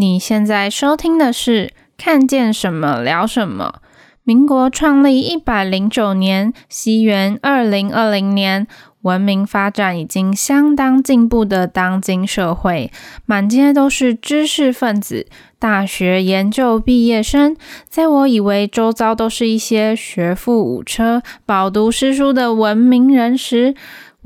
你现在收听的是《看见什么聊什么》。民国创立一百零九年，西元二零二零年，文明发展已经相当进步的当今社会，满街都是知识分子、大学研究毕业生。在我以为周遭都是一些学富五车、饱读诗书的文明人时，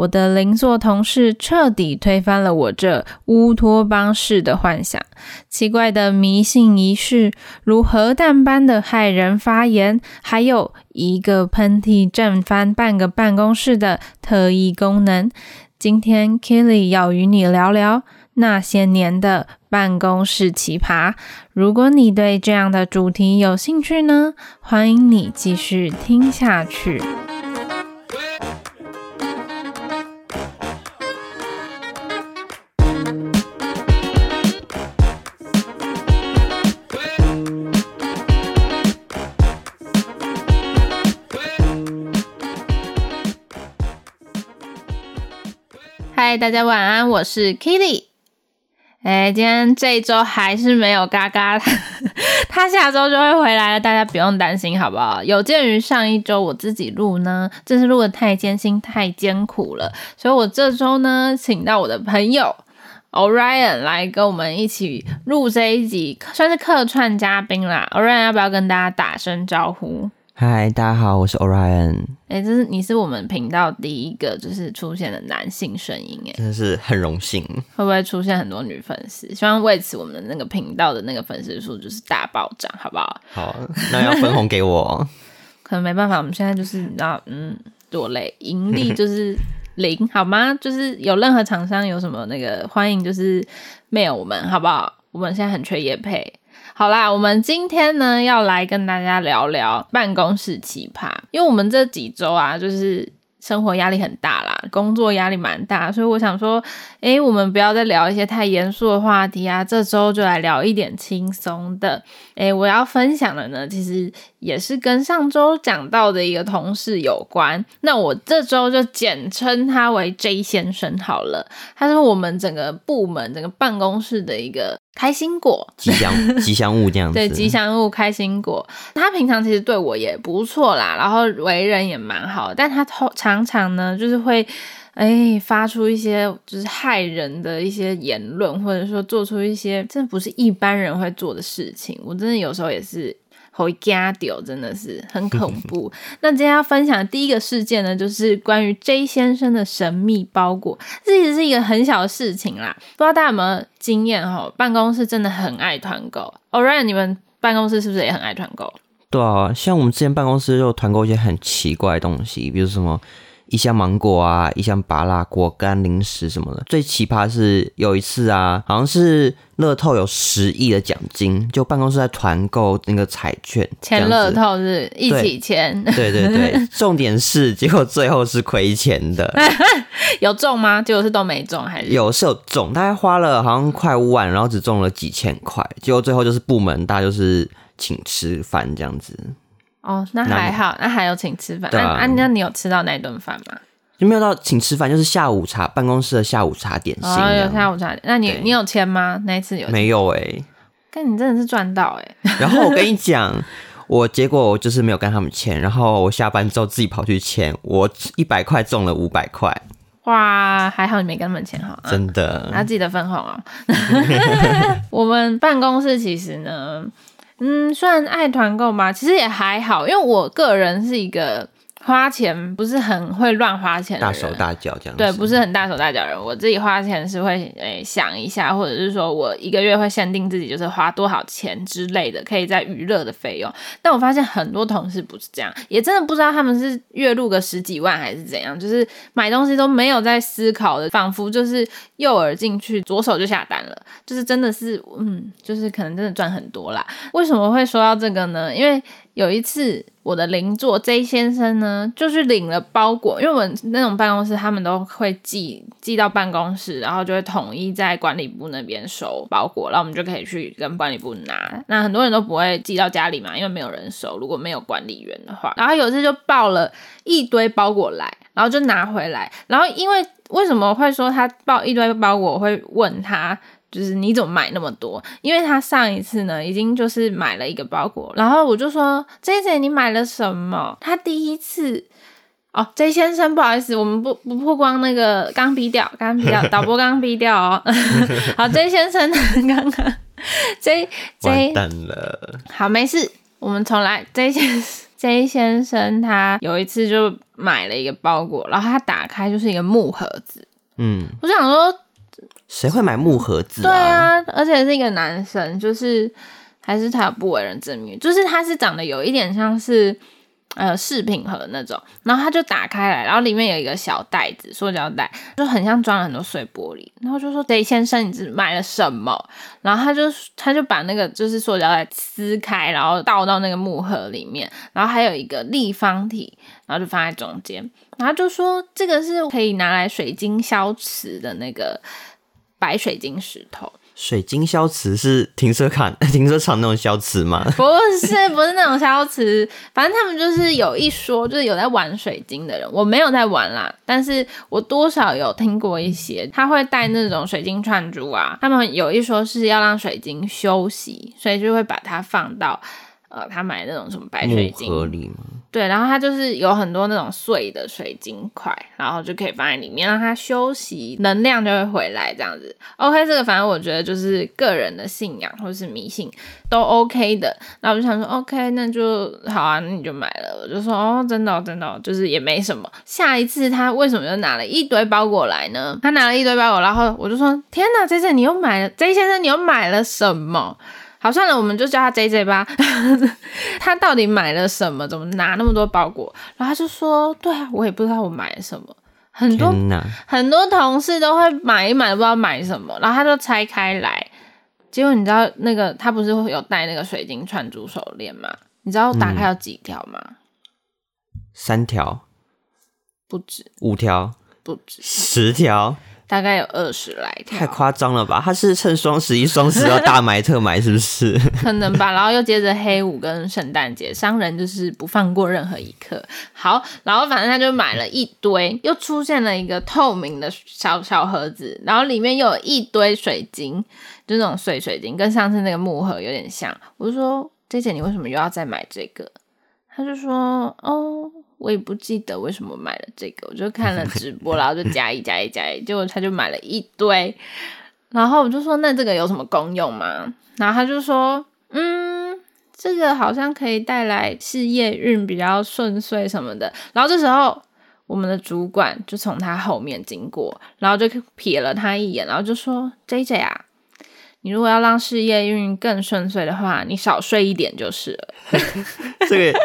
我的邻座同事彻底推翻了我这乌托邦式的幻想。奇怪的迷信仪式，如核弹般的骇人发言，还有一个喷嚏震翻半个办公室的特异功能。今天 Kelly 要与你聊聊那些年的办公室奇葩。如果你对这样的主题有兴趣呢，欢迎你继续听下去。大家晚安，我是 Kitty。哎，今天这一周还是没有嘎嘎，他下周就会回来了，大家不用担心，好不好？有鉴于上一周我自己录呢，真是录得太艰辛、太艰苦了，所以我这周呢，请到我的朋友 Orion 来跟我们一起录这一集，算是客串嘉宾啦。Orion 要不要跟大家打声招呼？嗨，大家好，我是 Orion。哎、欸，这是你是我们频道第一个就是出现的男性声音，哎，真的是很荣幸。会不会出现很多女粉丝？希望为此我们的那个频道的那个粉丝数就是大暴涨，好不好？好，那要分红给我。可能没办法，我们现在就是你知道，嗯，多累，盈利就是零，好吗？就是有任何厂商有什么那个欢迎，就是 mail 我们，好不好？我们现在很缺业配。好啦，我们今天呢要来跟大家聊聊办公室奇葩，因为我们这几周啊，就是生活压力很大啦，工作压力蛮大，所以我想说，诶，我们不要再聊一些太严肃的话题啊，这周就来聊一点轻松的。诶，我要分享的呢，其实也是跟上周讲到的一个同事有关，那我这周就简称他为 J 先生好了，他是我们整个部门、整个办公室的一个。开心果，吉祥 吉祥物这样子。对，吉祥物开心果，他平常其实对我也不错啦，然后为人也蛮好，但他常常呢，就是会哎发出一些就是害人的一些言论，或者说做出一些真的不是一般人会做的事情。我真的有时候也是。会惊到，真的是很恐怖。那今天要分享的第一个事件呢，就是关于 J 先生的神秘包裹。这其实是一个很小的事情啦，不知道大家有没有经验哈？办公室真的很爱团购。Orion，你们办公室是不是也很爱团购？对啊，像我们之前办公室就团购一些很奇怪的东西，比如什么。一箱芒果啊，一箱芭乐果干零食什么的。最奇葩是有一次啊，好像是乐透有十亿的奖金，就办公室在团购那个彩券，签乐透是一起签。对对对，重点是结果最后是亏钱的。有中吗？结果是都没中还是？有是有中，大概花了好像快五万，然后只中了几千块，结果最后就是部门大家就是请吃饭这样子。哦，那还好，那，那还有请吃饭。啊，啊，那你有吃到那顿饭吗？就没有到请吃饭，就是下午茶，办公室的下午茶点心。哦，有下午茶点。那你你有签吗？那一次有？没有哎、欸。但你真的是赚到哎、欸。然后我跟你讲，我结果我就是没有跟他们签，然后我下班之后自己跑去签，我一百块中了五百块。哇，还好你没跟他们签好。真的。要记得分红哦。我们办公室其实呢。嗯，算爱团购嘛，其实也还好，因为我个人是一个。花钱不是很会乱花钱的人，大手大脚这样。对，不是很大手大脚的人。我自己花钱是会诶、欸、想一下，或者是说我一个月会限定自己就是花多少钱之类的，可以在娱乐的费用。但我发现很多同事不是这样，也真的不知道他们是月入个十几万还是怎样，就是买东西都没有在思考的，仿佛就是右耳进去，左手就下单了，就是真的是嗯，就是可能真的赚很多啦。为什么会说到这个呢？因为有一次，我的邻座 J 先生呢，就是领了包裹，因为我们那种办公室，他们都会寄寄到办公室，然后就会统一在管理部那边收包裹，然后我们就可以去跟管理部拿。那很多人都不会寄到家里嘛，因为没有人收，如果没有管理员的话。然后有一次就抱了一堆包裹来，然后就拿回来。然后因为为什么会说他抱一堆包裹，会问他。就是你怎么买那么多？因为他上一次呢，已经就是买了一个包裹，然后我就说：“J J，你买了什么？”他第一次哦，J 先生，不好意思，我们不不曝光那个刚逼掉，刚逼掉，导播刚逼掉哦。好，J 先生刚刚 J J 完蛋了，好，没事，我们重来。J 先 J 先生他有一次就买了一个包裹，然后他打开就是一个木盒子，嗯，我想说。谁会买木盒子啊？对啊，而且是一个男生，就是还是他不为人知名，就是他是长得有一点像是呃饰品盒那种，然后他就打开来，然后里面有一个小袋子，塑胶袋，就很像装了很多碎玻璃，然后就说：“贼先生，你是买了什么？”然后他就他就把那个就是塑胶袋撕开，然后倒到那个木盒里面，然后还有一个立方体，然后就放在中间，然后就说：“这个是可以拿来水晶消磁的那个。”白水晶石头，水晶消磁是停车卡 停车场那种消磁吗？不是，不是那种消磁，反正他们就是有一说，就是有在玩水晶的人，我没有在玩啦，但是我多少有听过一些，他会带那种水晶串珠啊，他们有一说是要让水晶休息，所以就会把它放到。呃，他买那种什么白水晶盒里吗？对，然后它就是有很多那种碎的水晶块，然后就可以放在里面让它休息，能量就会回来这样子。OK，这个反正我觉得就是个人的信仰或是迷信都 OK 的。然后我就想说，OK，那就好啊，那你就买了。我就说，哦，真的哦，真的哦，就是也没什么。下一次他为什么又拿了一堆包裹来呢？他拿了一堆包裹，然后我就说，天哪，J J 你又买了，J 先生你又买了什么？好，算了，我们就叫他 J J 吧。他到底买了什么？怎么拿那么多包裹？然后他就说：“对啊，我也不知道我买了什么。很多很多同事都会买一买，不知道买什么。然后他就拆开来，结果你知道那个他不是会有戴那个水晶串珠手链吗？你知道打开有几条吗？嗯、三条，不止。五条，不止。十条。”大概有二十来条，太夸张了吧？他是趁双十一、双十二大买特买，是不是？可能吧。然后又接着黑五跟圣诞节，商人就是不放过任何一刻。好，然后反正他就买了一堆，又出现了一个透明的小小盒子，然后里面又有一堆水晶，就那种碎水晶，跟上次那个木盒有点像。我就说：“姐姐，你为什么又要再买这个？”他就说：“哦。”我也不记得为什么买了这个，我就看了直播，然后就加一加一加一，结果他就买了一堆，然后我就说，那这个有什么功用吗？然后他就说，嗯，这个好像可以带来事业运比较顺遂什么的。然后这时候我们的主管就从他后面经过，然后就瞥了他一眼，然后就说：“JJ 啊。”你如果要让事业运更顺遂的话，你少睡一点就是了。这个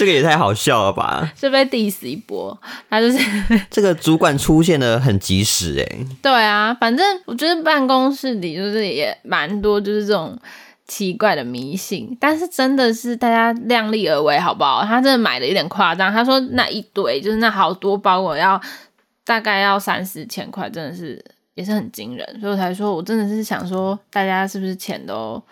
这个也太好笑了吧？是被 diss 一波，他就是 这个主管出现的很及时哎、欸。对啊，反正我觉得办公室里就是也蛮多就是这种奇怪的迷信，但是真的是大家量力而为好不好？他真的买的有点夸张，他说那一堆就是那好多包裹要大概要三四千块，真的是。也是很惊人，所以我才说，我真的是想说，大家是不是钱都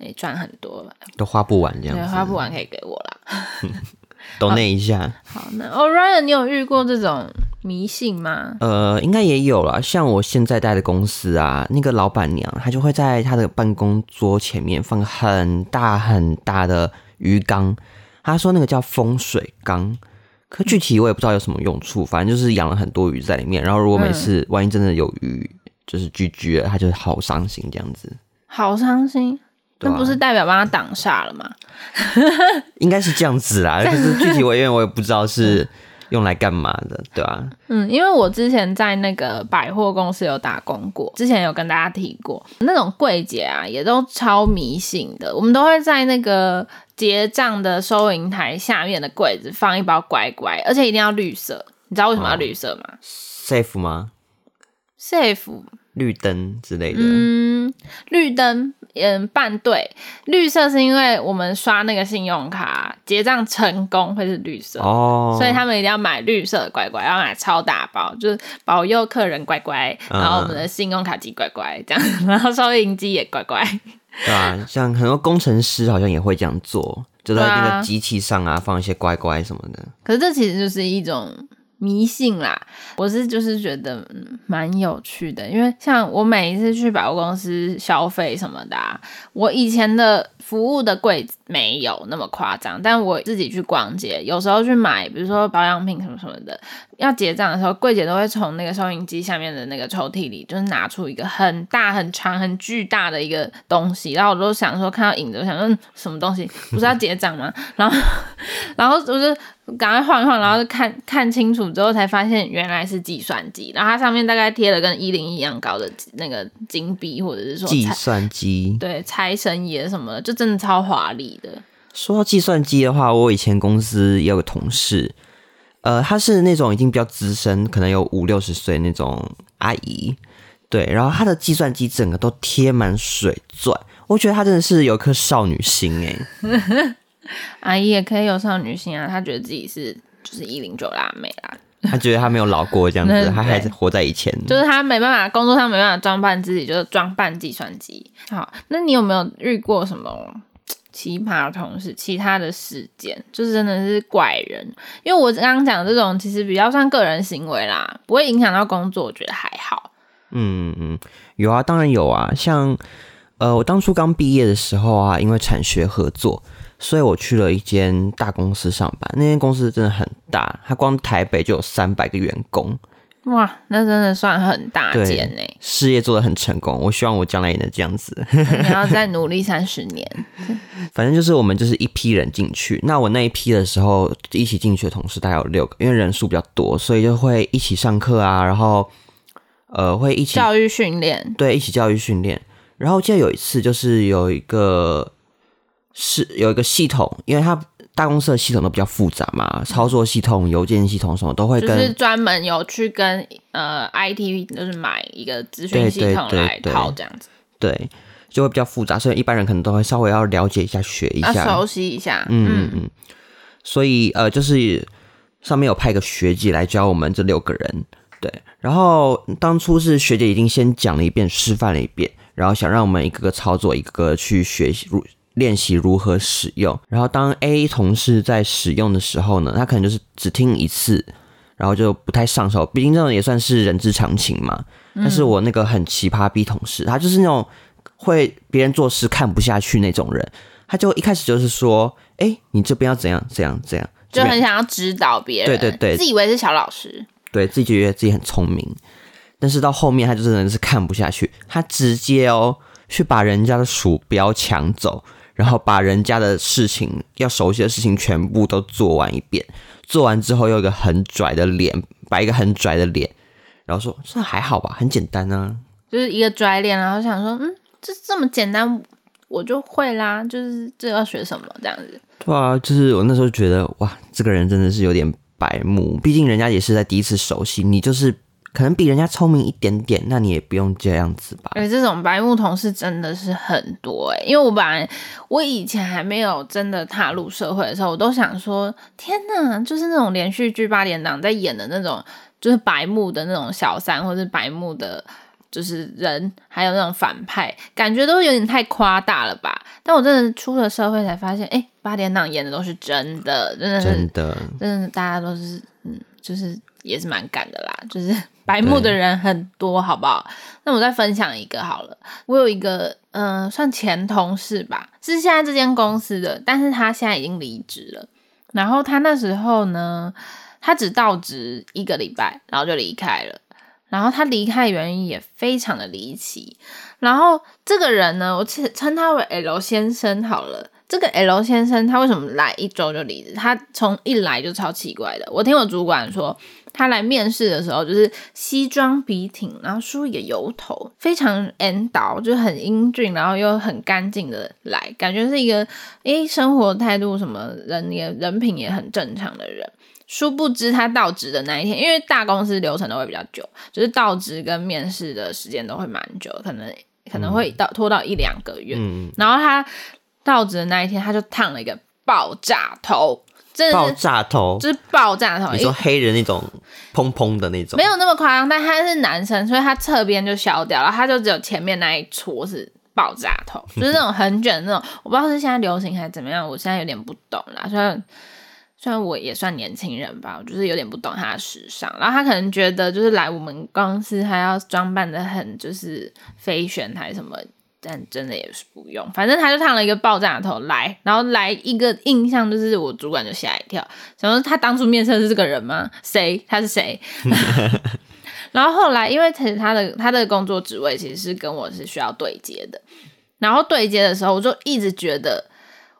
诶赚很多了，都花不完这样子，对，花不完可以给我啦，都那一下。好，那 Orion，你有遇过这种迷信吗？呃，应该也有啦。像我现在待的公司啊，那个老板娘她就会在她的办公桌前面放很大很大的鱼缸，她说那个叫风水缸。可具体我也不知道有什么用处，反正就是养了很多鱼在里面。然后如果每次万一真的有鱼就是聚居了，他就好伤心这样子。好伤心，那不是代表帮他挡煞了吗？应该是这样子啦，可是具体我因为我也不知道是用来干嘛的，对吧？嗯，因为我之前在那个百货公司有打工过，之前有跟大家提过，那种柜姐啊也都超迷信的，我们都会在那个。结账的收银台下面的柜子放一包乖乖，而且一定要绿色。你知道为什么要绿色吗？哦？Safe 吗？Safe，绿灯之类的。嗯，绿灯，嗯，半对。绿色是因为我们刷那个信用卡结账成功会是绿色哦，所以他们一定要买绿色的乖乖，要买超大包，就是保佑客人乖乖，然后我们的信用卡机乖乖这样，然后收银机也乖乖。对啊，像很多工程师好像也会这样做，就在那个机器上啊，啊放一些乖乖什么的。可是这其实就是一种迷信啦，我是就是觉得蛮有趣的，因为像我每一次去百货公司消费什么的，我以前的服务的柜子没有那么夸张，但我自己去逛街，有时候去买，比如说保养品什么什么的，要结账的时候，柜姐都会从那个收银机下面的那个抽屉里，就是拿出一个很大、很长、很巨大的一个东西，然后我都想说看到影子，我想说什么东西，不是要结账吗？然后，然后我就。赶快晃一晃，然后看看清楚之后，才发现原来是计算机。然后它上面大概贴了跟一零一样高的那个金币，或者是说计算机，对，财神爷什么的，就真的超华丽的。说到计算机的话，我以前公司也有个同事，呃，他是那种已经比较资深，可能有五六十岁那种阿姨，对，然后她的计算机整个都贴满水钻，我觉得她真的是有颗少女心哎。阿姨也可以有少女心啊，她觉得自己是就是一零九辣妹啦，她觉得她没有老过这样子，她还是活在以前。就是她没办法，工作上没办法装扮自己，就是装扮计算机。好，那你有没有遇过什么奇葩同事？其他的事件就是真的是怪人，因为我刚刚讲这种其实比较算个人行为啦，不会影响到工作，我觉得还好。嗯嗯嗯，有啊，当然有啊，像呃，我当初刚毕业的时候啊，因为产学合作。所以我去了一间大公司上班，那间公司真的很大，它光台北就有三百个员工，哇，那真的算很大件呢。事业做得很成功，我希望我将来也能这样子。你要再努力三十年。反正就是我们就是一批人进去，那我那一批的时候一起进去的同事大概有六个，因为人数比较多，所以就会一起上课啊，然后呃会一起教育训练，对，一起教育训练。然后我记得有一次就是有一个。是有一个系统，因为它大公司的系统都比较复杂嘛，操作系统、邮件系统什么都会跟，就是专门有去跟呃 IT 就是买一个资讯系统来套这样子，对，就会比较复杂，所以一般人可能都会稍微要了解一下、学一下、熟悉一下，嗯嗯嗯。所以呃，就是上面有派个学姐来教我们这六个人，对。然后当初是学姐已经先讲了一遍，示范了一遍，然后想让我们一个个操作，一个个去学习入。练习如何使用，然后当 A 同事在使用的时候呢，他可能就是只听一次，然后就不太上手。毕竟这种也算是人之常情嘛。但是我那个很奇葩 B 同事，他就是那种会别人做事看不下去那种人，他就一开始就是说：“哎，你这边要怎样怎样怎样。”就很想要指导别人，对对对，自以为是小老师，对自己觉得自己很聪明。但是到后面他就真的是看不下去，他直接哦去把人家的鼠标抢走。然后把人家的事情要熟悉的事情全部都做完一遍，做完之后又一个很拽的脸，摆一个很拽的脸，然后说这还好吧，很简单呢、啊，就是一个拽脸，然后想说，嗯，这这么简单，我就会啦，就是这要学什么这样子。对啊，就是我那时候觉得哇，这个人真的是有点白目，毕竟人家也是在第一次熟悉，你就是。可能比人家聪明一点点，那你也不用这样子吧。而这种白目同事真的是很多诶，因为我本来我以前还没有真的踏入社会的时候，我都想说，天呐，就是那种连续剧八点档在演的那种，就是白目的那种小三，或是白目的，就是人，还有那种反派，感觉都有点太夸大了吧？但我真的出了社会才发现，诶，八点档演的都是真的，真的真的，真的大家都是，嗯，就是也是蛮干的啦，就是。白目的人很多，好不好？那我再分享一个好了。我有一个，嗯、呃，算前同事吧，是现在这间公司的，但是他现在已经离职了。然后他那时候呢，他只到职一个礼拜，然后就离开了。然后他离开的原因也非常的离奇。然后这个人呢，我称他为 L 先生好了。这个 L 先生他为什么来一周就离职？他从一来就超奇怪的。我听我主管说。他来面试的时候，就是西装笔挺，然后梳一个油头，非常 N 导，就很英俊，然后又很干净的来，感觉是一个诶生活态度什么人也人品也很正常的人。殊不知他到职的那一天，因为大公司流程都会比较久，就是到职跟面试的时间都会蛮久，可能可能会到拖到一两个月。嗯，然后他到职的那一天，他就烫了一个爆炸头。爆炸头就是爆炸头，你说黑人那种砰砰的那种，没有那么夸张，但他是男生，所以他侧边就削掉了，他就只有前面那一撮是爆炸头，就是那种很卷的那种，我不知道是现在流行还是怎么样，我现在有点不懂啦。虽然虽然我也算年轻人吧，我就是有点不懂他的时尚。然后他可能觉得就是来我们公司还要装扮的很就是飞旋还是什么，但真的也是不用。反正他就烫了一个爆炸头来，然后来一个印象就是我主管就吓一跳，想说他当初面试是这个人吗？谁？他是谁？然后后来因为其实他的他的工作职位其实是跟我是需要对接的，然后对接的时候我就一直觉得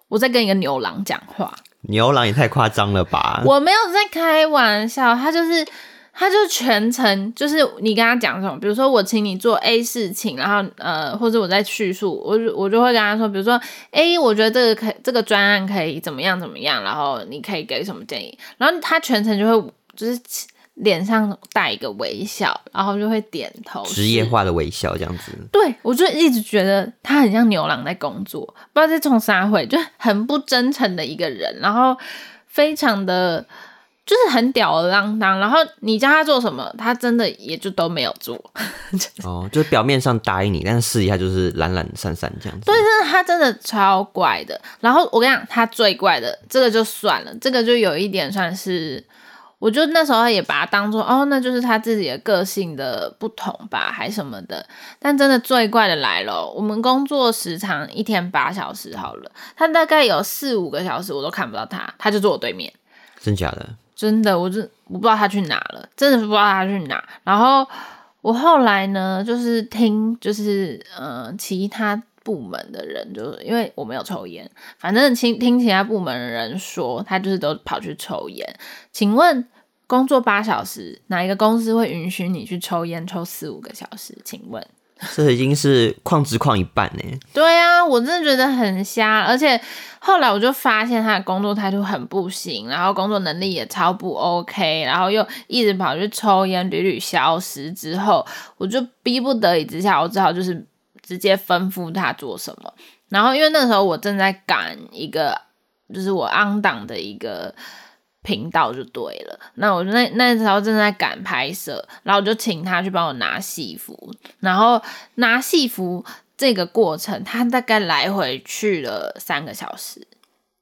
我在跟一个牛郎讲话。牛郎也太夸张了吧！我没有在开玩笑，他就是，他就全程就是你跟他讲什么，比如说我请你做 A 事情，然后呃，或者我在叙述，我就我就会跟他说，比如说 A，我觉得这个可这个专案可以怎么样怎么样，然后你可以给什么建议，然后他全程就会就是。脸上带一个微笑，然后就会点头，职业化的微笑这样子。对，我就一直觉得他很像牛郎在工作，不知道在冲啥会，就很不真诚的一个人，然后非常的就是很吊儿郎当，然后你叫他做什么，他真的也就都没有做。哦，就是表面上答应你，但是私底下就是懒懒散散这样子。对，真的他真的超怪的。然后我跟你讲，他最怪的这个就算了，这个就有一点算是。我就那时候也把他当做哦，那就是他自己的个性的不同吧，还什么的。但真的最怪的来了，我们工作时长一天八小时好了，他大概有四五个小时我都看不到他，他就坐我对面。真假的？真的，我就我不知道他去哪了，真的是不知道他去哪。然后我后来呢，就是听就是呃其他。部门的人就是因为我没有抽烟，反正听听其他部门的人说，他就是都跑去抽烟。请问工作八小时，哪一个公司会允许你去抽烟抽四五个小时？请问，这已经是旷职旷一半呢。对啊，我真的觉得很瞎。而且后来我就发现他的工作态度很不行，然后工作能力也超不 OK，然后又一直跑去抽烟，屡屡消失。之后我就逼不得已之下，我只好就是。直接吩咐他做什么，然后因为那时候我正在赶一个，就是我 on 档的一个频道就对了。那我那那时候正在赶拍摄，然后我就请他去帮我拿戏服，然后拿戏服这个过程，他大概来回去了三个小时。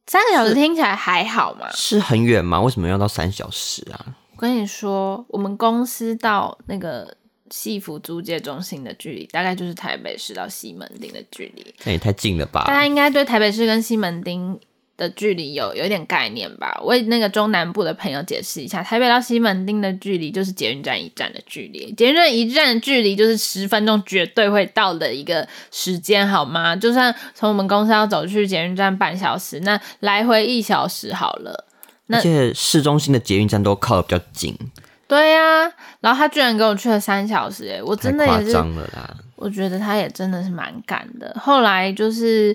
三个小时听起来还好吗？是很远吗？为什么要到三小时啊？我跟你说，我们公司到那个。戏服租借中心的距离大概就是台北市到西门町的距离，那也太近了吧？大家应该对台北市跟西门町的距离有有一点概念吧？为那个中南部的朋友解释一下，台北到西门町的距离就是捷运站一站的距离，捷运站一站的距离就是十分钟绝对会到的一个时间，好吗？就算从我们公司要走去捷运站半小时，那来回一小时好了。而且市中心的捷运站都靠的比较近。对呀、啊，然后他居然给我去了三小时，哎，我真的也是。我觉得他也真的是蛮赶的。后来就是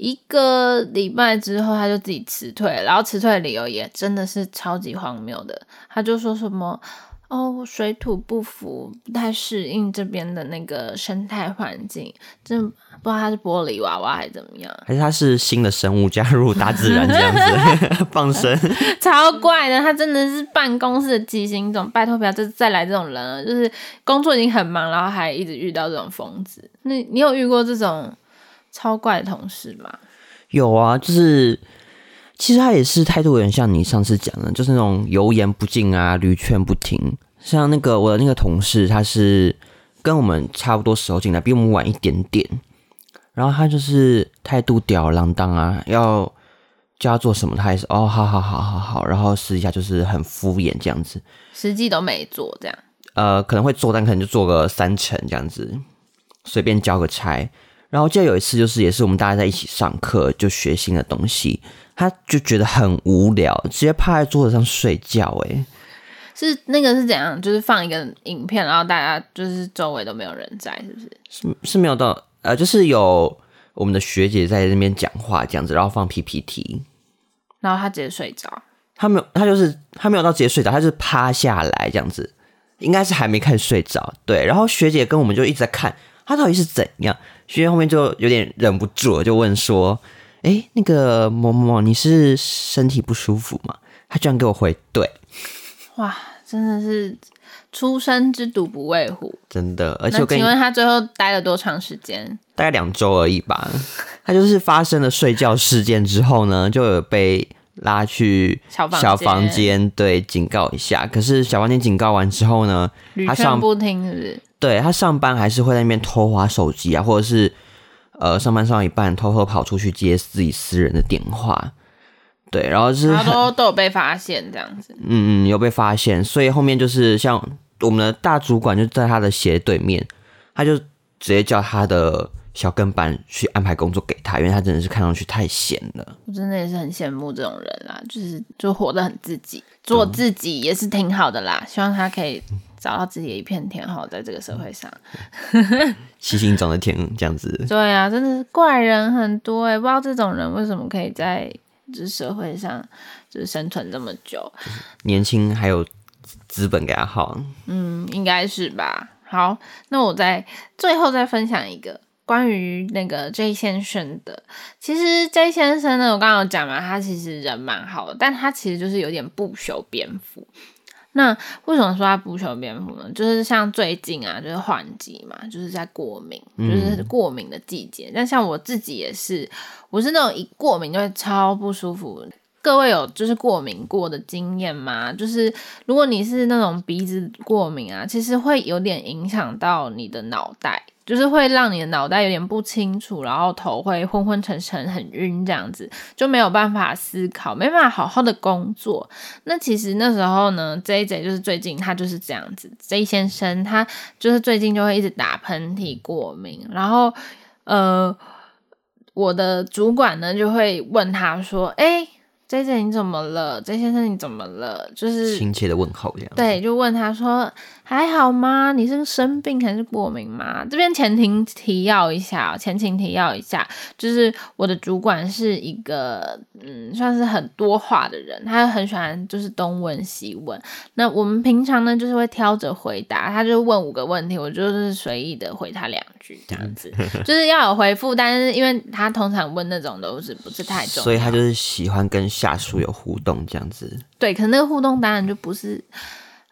一个礼拜之后，他就自己辞退，然后辞退的理由也真的是超级荒谬的，他就说什么。哦，水土不服，不太适应这边的那个生态环境，真不知道他是玻璃娃娃还是怎么样，还是他是新的生物加入大自然这样子 放生，超怪的。他真的是办公室的畸形种，拜托不要再再来这种人了。就是工作已经很忙，然后还一直遇到这种疯子。那你有遇过这种超怪的同事吗？有啊，就是。其实他也是态度有点像你上次讲的，就是那种油盐不进啊，屡劝不听。像那个我的那个同事，他是跟我们差不多时候进来，比我们晚一点点。然后他就是态度吊儿郎当啊，要叫他做什么，他也是哦，好好好好好。然后私底下就是很敷衍这样子，实际都没做这样。呃，可能会做，但可能就做个三成这样子，随便交个差。然后记得有一次，就是也是我们大家在一起上课，就学新的东西。他就觉得很无聊，直接趴在桌子上睡觉。哎，是那个是怎样？就是放一个影片，然后大家就是周围都没有人在，是不是？是是没有到，呃，就是有我们的学姐在那边讲话这样子，然后放 PPT，然后他直接睡着。他没有，他就是他没有到直接睡着，他就是趴下来这样子，应该是还没开始睡着。对，然后学姐跟我们就一直在看他到底是怎样。学姐后面就有点忍不住了，就问说。哎，那个某某某，你是身体不舒服吗？他居然给我回对，哇，真的是初生之犊不畏虎，真的。而且我跟你，请问他最后待了多长时间？大概两周而已吧。他就是发生了睡觉事件之后呢，就有被拉去小房间，对，警告一下。可是小房间警告完之后呢，他上不听是不是？对，他上班还是会在那边偷滑手机啊，或者是呃上班上到一半偷偷跑出去接自己私人的电话。对，然后是他都都有被发现这样子。嗯嗯，有被发现，所以后面就是像我们的大主管就在他的斜对面，他就直接叫他的小跟班去安排工作给他，因为他真的是看上去太闲了。我真的也是很羡慕这种人啦，就是就活得很自己，做自己也是挺好的啦。希望他可以找到自己的一片天，好在这个社会上，星星长的天这样子。对啊，真的是怪人很多哎、欸，不知道这种人为什么可以在。就是社会上，就是生存这么久，年轻还有资本给他耗，嗯，应该是吧。好，那我再最后再分享一个关于那个 J 先生的。其实 J 先生呢，我刚刚有讲嘛，他其实人蛮好的，但他其实就是有点不修边幅。那为什么说他不修边幅呢？就是像最近啊，就是换季嘛，就是在过敏，就是过敏的季节。嗯、但像我自己也是，我是那种一过敏就会超不舒服。各位有就是过敏过的经验吗？就是如果你是那种鼻子过敏啊，其实会有点影响到你的脑袋。就是会让你的脑袋有点不清楚，然后头会昏昏沉沉、很晕，这样子就没有办法思考，没办法好好的工作。那其实那时候呢，J J 就是最近他就是这样子，J 先生他就是最近就会一直打喷嚏、过敏，然后呃，我的主管呢就会问他说：“哎。” J J 你怎么了？J 先生你怎么了？就是亲切的问候这样。对，就问他说还好吗？你是生病还是过敏吗？这边前庭提要一下，前情提要一下，就是我的主管是一个嗯，算是很多话的人，他很喜欢就是东问西问。那我们平常呢，就是会挑着回答，他就问五个问题，我就是随意的回他两句这样子，就是要有回复，但是因为他通常问那种都是不是太重要，所以他就是喜欢跟。下属有互动这样子，对，可能那个互动当然就不是，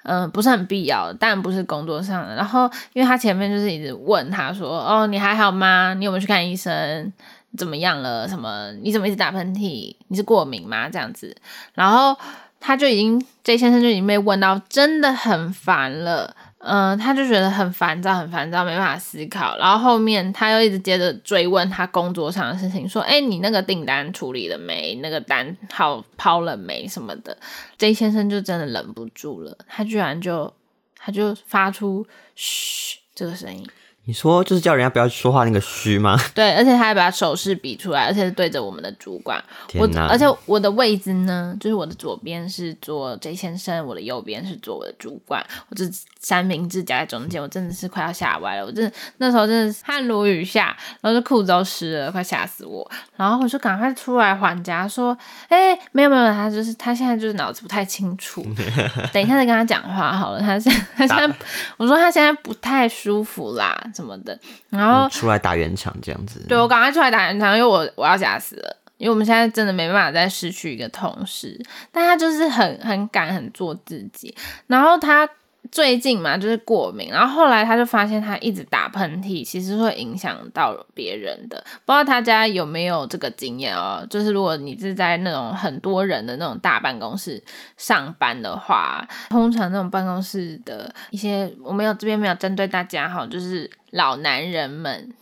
嗯、呃，不是很必要的，当然不是工作上的。然后，因为他前面就是一直问他说：“哦，你还好吗？你有没有去看医生？怎么样了？什么？你怎么一直打喷嚏？你是过敏吗？”这样子，然后他就已经，J 先生就已经被问到真的很烦了。嗯、他就觉得很烦躁，很烦躁，没办法思考。然后后面他又一直接着追问他工作上的事情，说：“哎，你那个订单处理了没？那个单号抛了没？什么的？”J 先生就真的忍不住了，他居然就他就发出“嘘”这个声音。你说就是叫人家不要说话那个虚吗？对，而且他还把手势比出来，而且是对着我们的主管。我而且我的位置呢，就是我的左边是坐 J 先生，我的右边是坐我的主管，我这三明治夹在中间，我真的是快要吓歪了。我真的那时候真的是汗如雨下，然后就裤子都湿了，快吓死我。然后我就赶快出来还夹，说：“哎、欸，没有没有，他就是他现在就是脑子不太清楚，等一下再跟他讲话好了。他现在他现在我说他现在不太舒服啦。”什么的，然后出来打圆场这样子。对，我赶快出来打圆场，因为我我要吓死了，因为我们现在真的没办法再失去一个同事，但他就是很很敢很做自己，然后他。最近嘛，就是过敏，然后后来他就发现他一直打喷嚏，其实会影响到别人的。不知道大家有没有这个经验哦？就是如果你是在那种很多人的那种大办公室上班的话，通常那种办公室的一些，我没有这边没有针对大家哈，就是老男人们，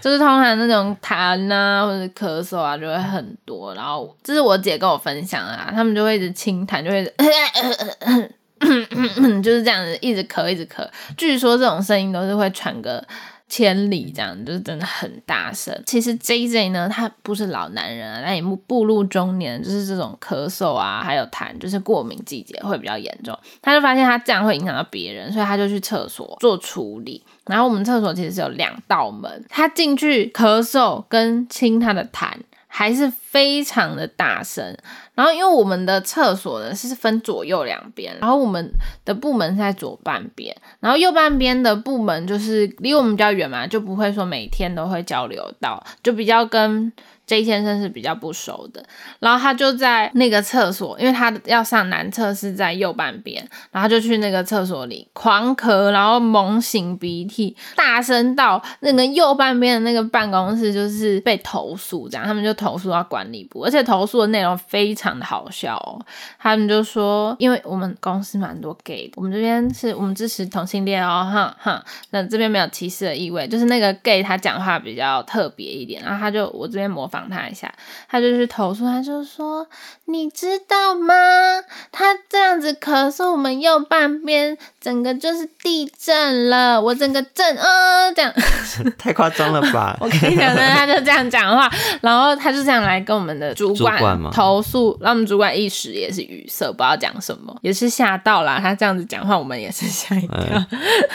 就是通常那种痰啊或者咳嗽啊就会很多。然后这是我姐跟我分享啊，他们就会一直清痰，就会。就是这样子，一直咳，一直咳。据说这种声音都是会传个千里，这样就是真的很大声。其实 JJ 呢，他不是老男人啊，他也步入中年，就是这种咳嗽啊，还有痰，就是过敏季节会比较严重。他就发现他这样会影响到别人，所以他就去厕所做处理。然后我们厕所其实是有两道门，他进去咳嗽跟清他的痰。还是非常的大声，然后因为我们的厕所呢是分左右两边，然后我们的部门是在左半边，然后右半边的部门就是离我们比较远嘛，就不会说每天都会交流到，就比较跟 J 先生是比较不熟的，然后他就在那个厕所，因为他要上男厕是在右半边，然后就去那个厕所里狂咳，然后猛擤鼻涕，大声到那个右半边的那个办公室就是被投诉，这样他们就投诉到管理部，而且投诉的内容非常的好笑哦，他们就说，因为我们公司蛮多 gay 的，我们这边是我们支持同性恋哦，哼哼，那这边没有歧视的意味，就是那个 gay 他讲话比较特别一点，然后他就我这边模仿他一下，他就去投诉，他就说，你知道吗？他这样子咳嗽，我们右半边整个就是地震了，我整个震，呃，这样 太夸张了吧？我跟你讲呢，他就这样讲话，然后他就这样来跟我们的主管投诉，然后我们主管一时也是语塞，不知道讲什么，也是吓到了。他这样子讲话，我们也是吓一跳。嗯、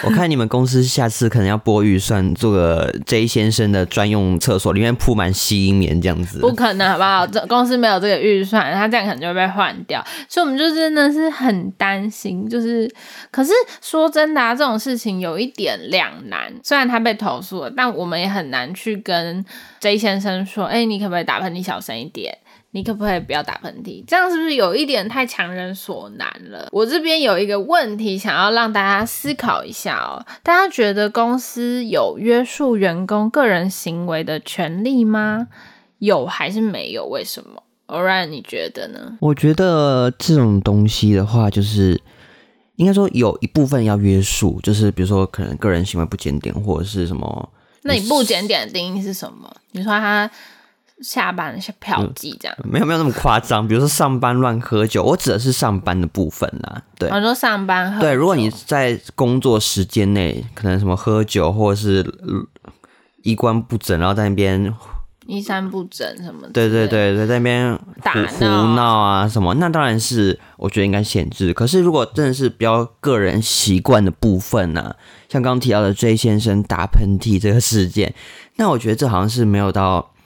我看你们公司下次可能要拨预算做个 J 先生的专用厕所，里面铺满吸音棉这样子。不可能，好不好？这公司没有这个预算，他这样可能就会被换掉。所以我们就真的是很担心，就是，可是说真的啊，这种事情有一点两难。虽然他被投诉了，但我们也很难去跟 J 先生说，哎、你可不可以打喷嚏小声一点？你可不可以不要打喷嚏？这样是不是有一点太强人所难了？我这边有一个问题想要让大家思考一下哦。大家觉得公司有约束员工个人行为的权利吗？有还是没有？为什么？Oran，你觉得呢？我觉得这种东西的话，就是应该说有一部分要约束，就是比如说可能个人行为不检点或者是什么。那你不检点的定义是什么？你说他。下班是嫖妓这样，嗯，没有没有那么夸张。比如说上班乱喝酒，我指的是上班的部分啦。对，我说上班喝酒。对，如果你在工作时间内可能什么喝酒，或者是衣冠不整，然后在那边衣衫不整什么的，对对对对，在那边打闹胡闹啊什么，那当然是我觉得应该限制。可是如果真的是比较个人习惯的部分呢，啊，像刚刚提到的 J 先生打喷嚏这个事件，那我觉得这好像是没有到。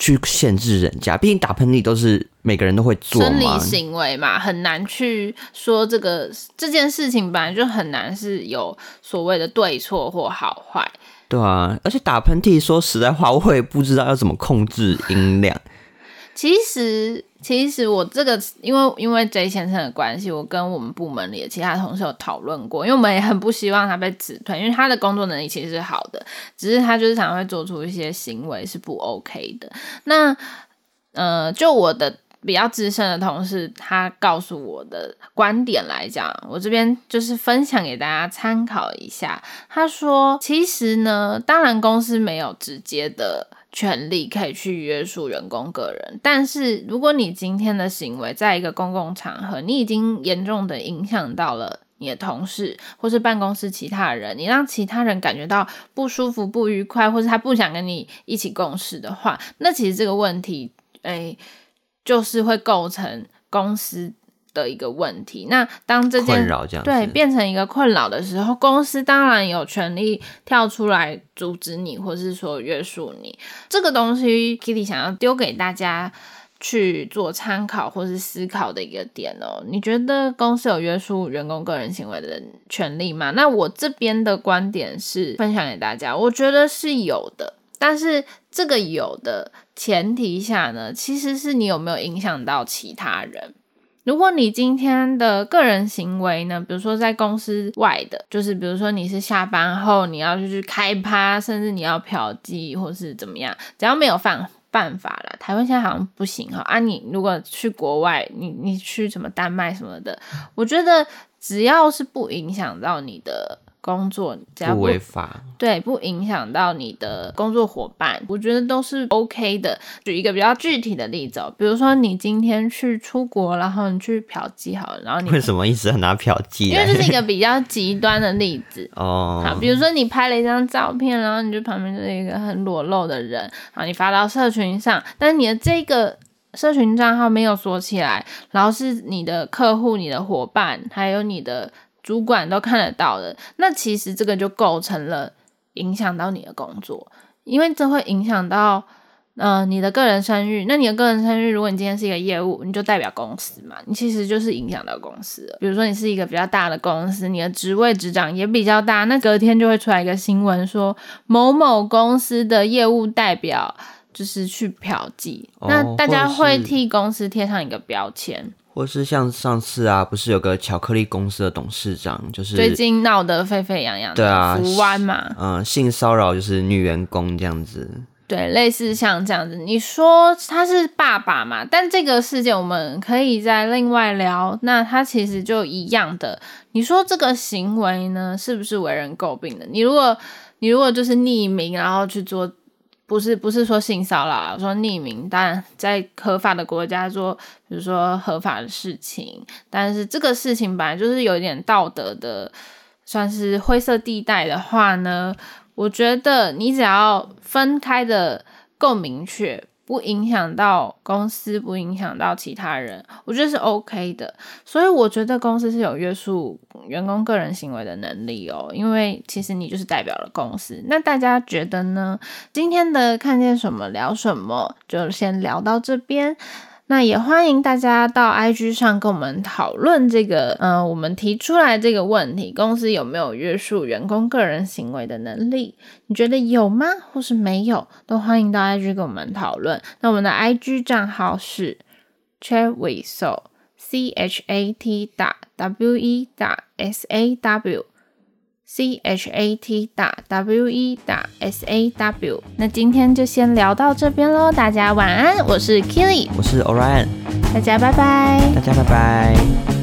去限制人家，毕竟打喷嚏都是每个人都会做，生理行为嘛，很难去说这个这件事情本来就很难是有所谓的对错或好坏。对啊，而且打喷嚏，说实在话，我也不知道要怎么控制音量。其实。其实我这个，因为因为 J 先生的关系，我跟我们部门里的其他同事有讨论过，因为我们也很不希望他被辞退，因为他的工作能力其实是好的，只是他就是常常会做出一些行为是不 OK 的。那呃，就我的比较资深的同事，他告诉我的观点来讲，我这边就是分享给大家参考一下。他说，其实呢，当然公司没有直接的。权利可以去约束员工个人，但是如果你今天的行为在一个公共场合，你已经严重的影响到了你的同事或是办公室其他人，你让其他人感觉到不舒服、不愉快，或是他不想跟你一起共事的话，那其实这个问题，哎，就是会构成公司。的一个问题，那当这件对变成一个困扰的时候，公司当然有权利跳出来阻止你，或是说约束你。这个东西，Kitty 想要丢给大家去做参考或是思考的一个点哦。你觉得公司有约束员工个人行为的权利吗？那我这边的观点是分享给大家，我觉得是有的，但是这个有的前提下呢，其实是你有没有影响到其他人。如果你今天的个人行为呢，比如说在公司外的，就是比如说你是下班后你要去开趴，甚至你要嫖妓或是怎么样，只要没有犯犯法了，台湾现在好像不行哈。啊，你如果去国外，你你去什么丹麦什么的，我觉得只要是不影响到你的。工作只要不违法，对，不影响到你的工作伙伴，我觉得都是 OK 的。举一个比较具体的例子哦，比如说你今天去出国，然后你去嫖妓好了，然后你为什么一直很拿嫖妓？因为这是一个 比较极端的例子哦。好，比如说你拍了一张照片，然后你就旁边就是一个很裸露的人，好，你发到社群上，但是你的这个社群账号没有锁起来，然后是你的客户、你的伙伴，还有你的。主管都看得到的，那其实这个就构成了影响到你的工作，因为这会影响到呃你的个人声誉。那你的个人声誉，如果你今天是一个业务，你就代表公司嘛，你其实就是影响到公司。比如说你是一个比较大的公司，你的职位职掌也比较大，那隔天就会出来一个新闻说某某公司的业务代表。就是去嫖妓，那大家会替公司贴上一个标签，或是像上次啊，不是有个巧克力公司的董事长，就是最近闹得沸沸扬扬的，对啊，福湾嘛，嗯，性骚扰就是女员工这样子。对，类似像这样子，你说他是爸爸嘛？但这个事件我们可以再另外聊。那他其实就一样的，你说这个行为呢，是不是为人诟病的？你如果你如果就是匿名，然后去做，不是不是说性骚扰，说匿名，但在合法的国家做，比如说合法的事情，但是这个事情本来就是有一点道德的，算是灰色地带的话呢？我觉得你只要分开的够明确，不影响到公司，不影响到其他人，我觉得是 OK 的。所以我觉得公司是有约束员工个人行为的能力哦，因为其实你就是代表了公司。那大家觉得呢？今天的看见什么聊什么，就先聊到这边。那也欢迎大家到 IG 上跟我们讨论这个，嗯、我们提出来这个问题，公司有没有约束员工个人行为的能力？你觉得有吗？或是没有？都欢迎到 IG 跟我们讨论。那我们的 IG 账号是 chatwithaw，C H A T 打 W E 打 S A W。C H A T 打 W E 打 S A W，那今天就先聊到这边喽，大家晚安，我是 Killy，我是 Orion，大家拜拜，大家拜拜。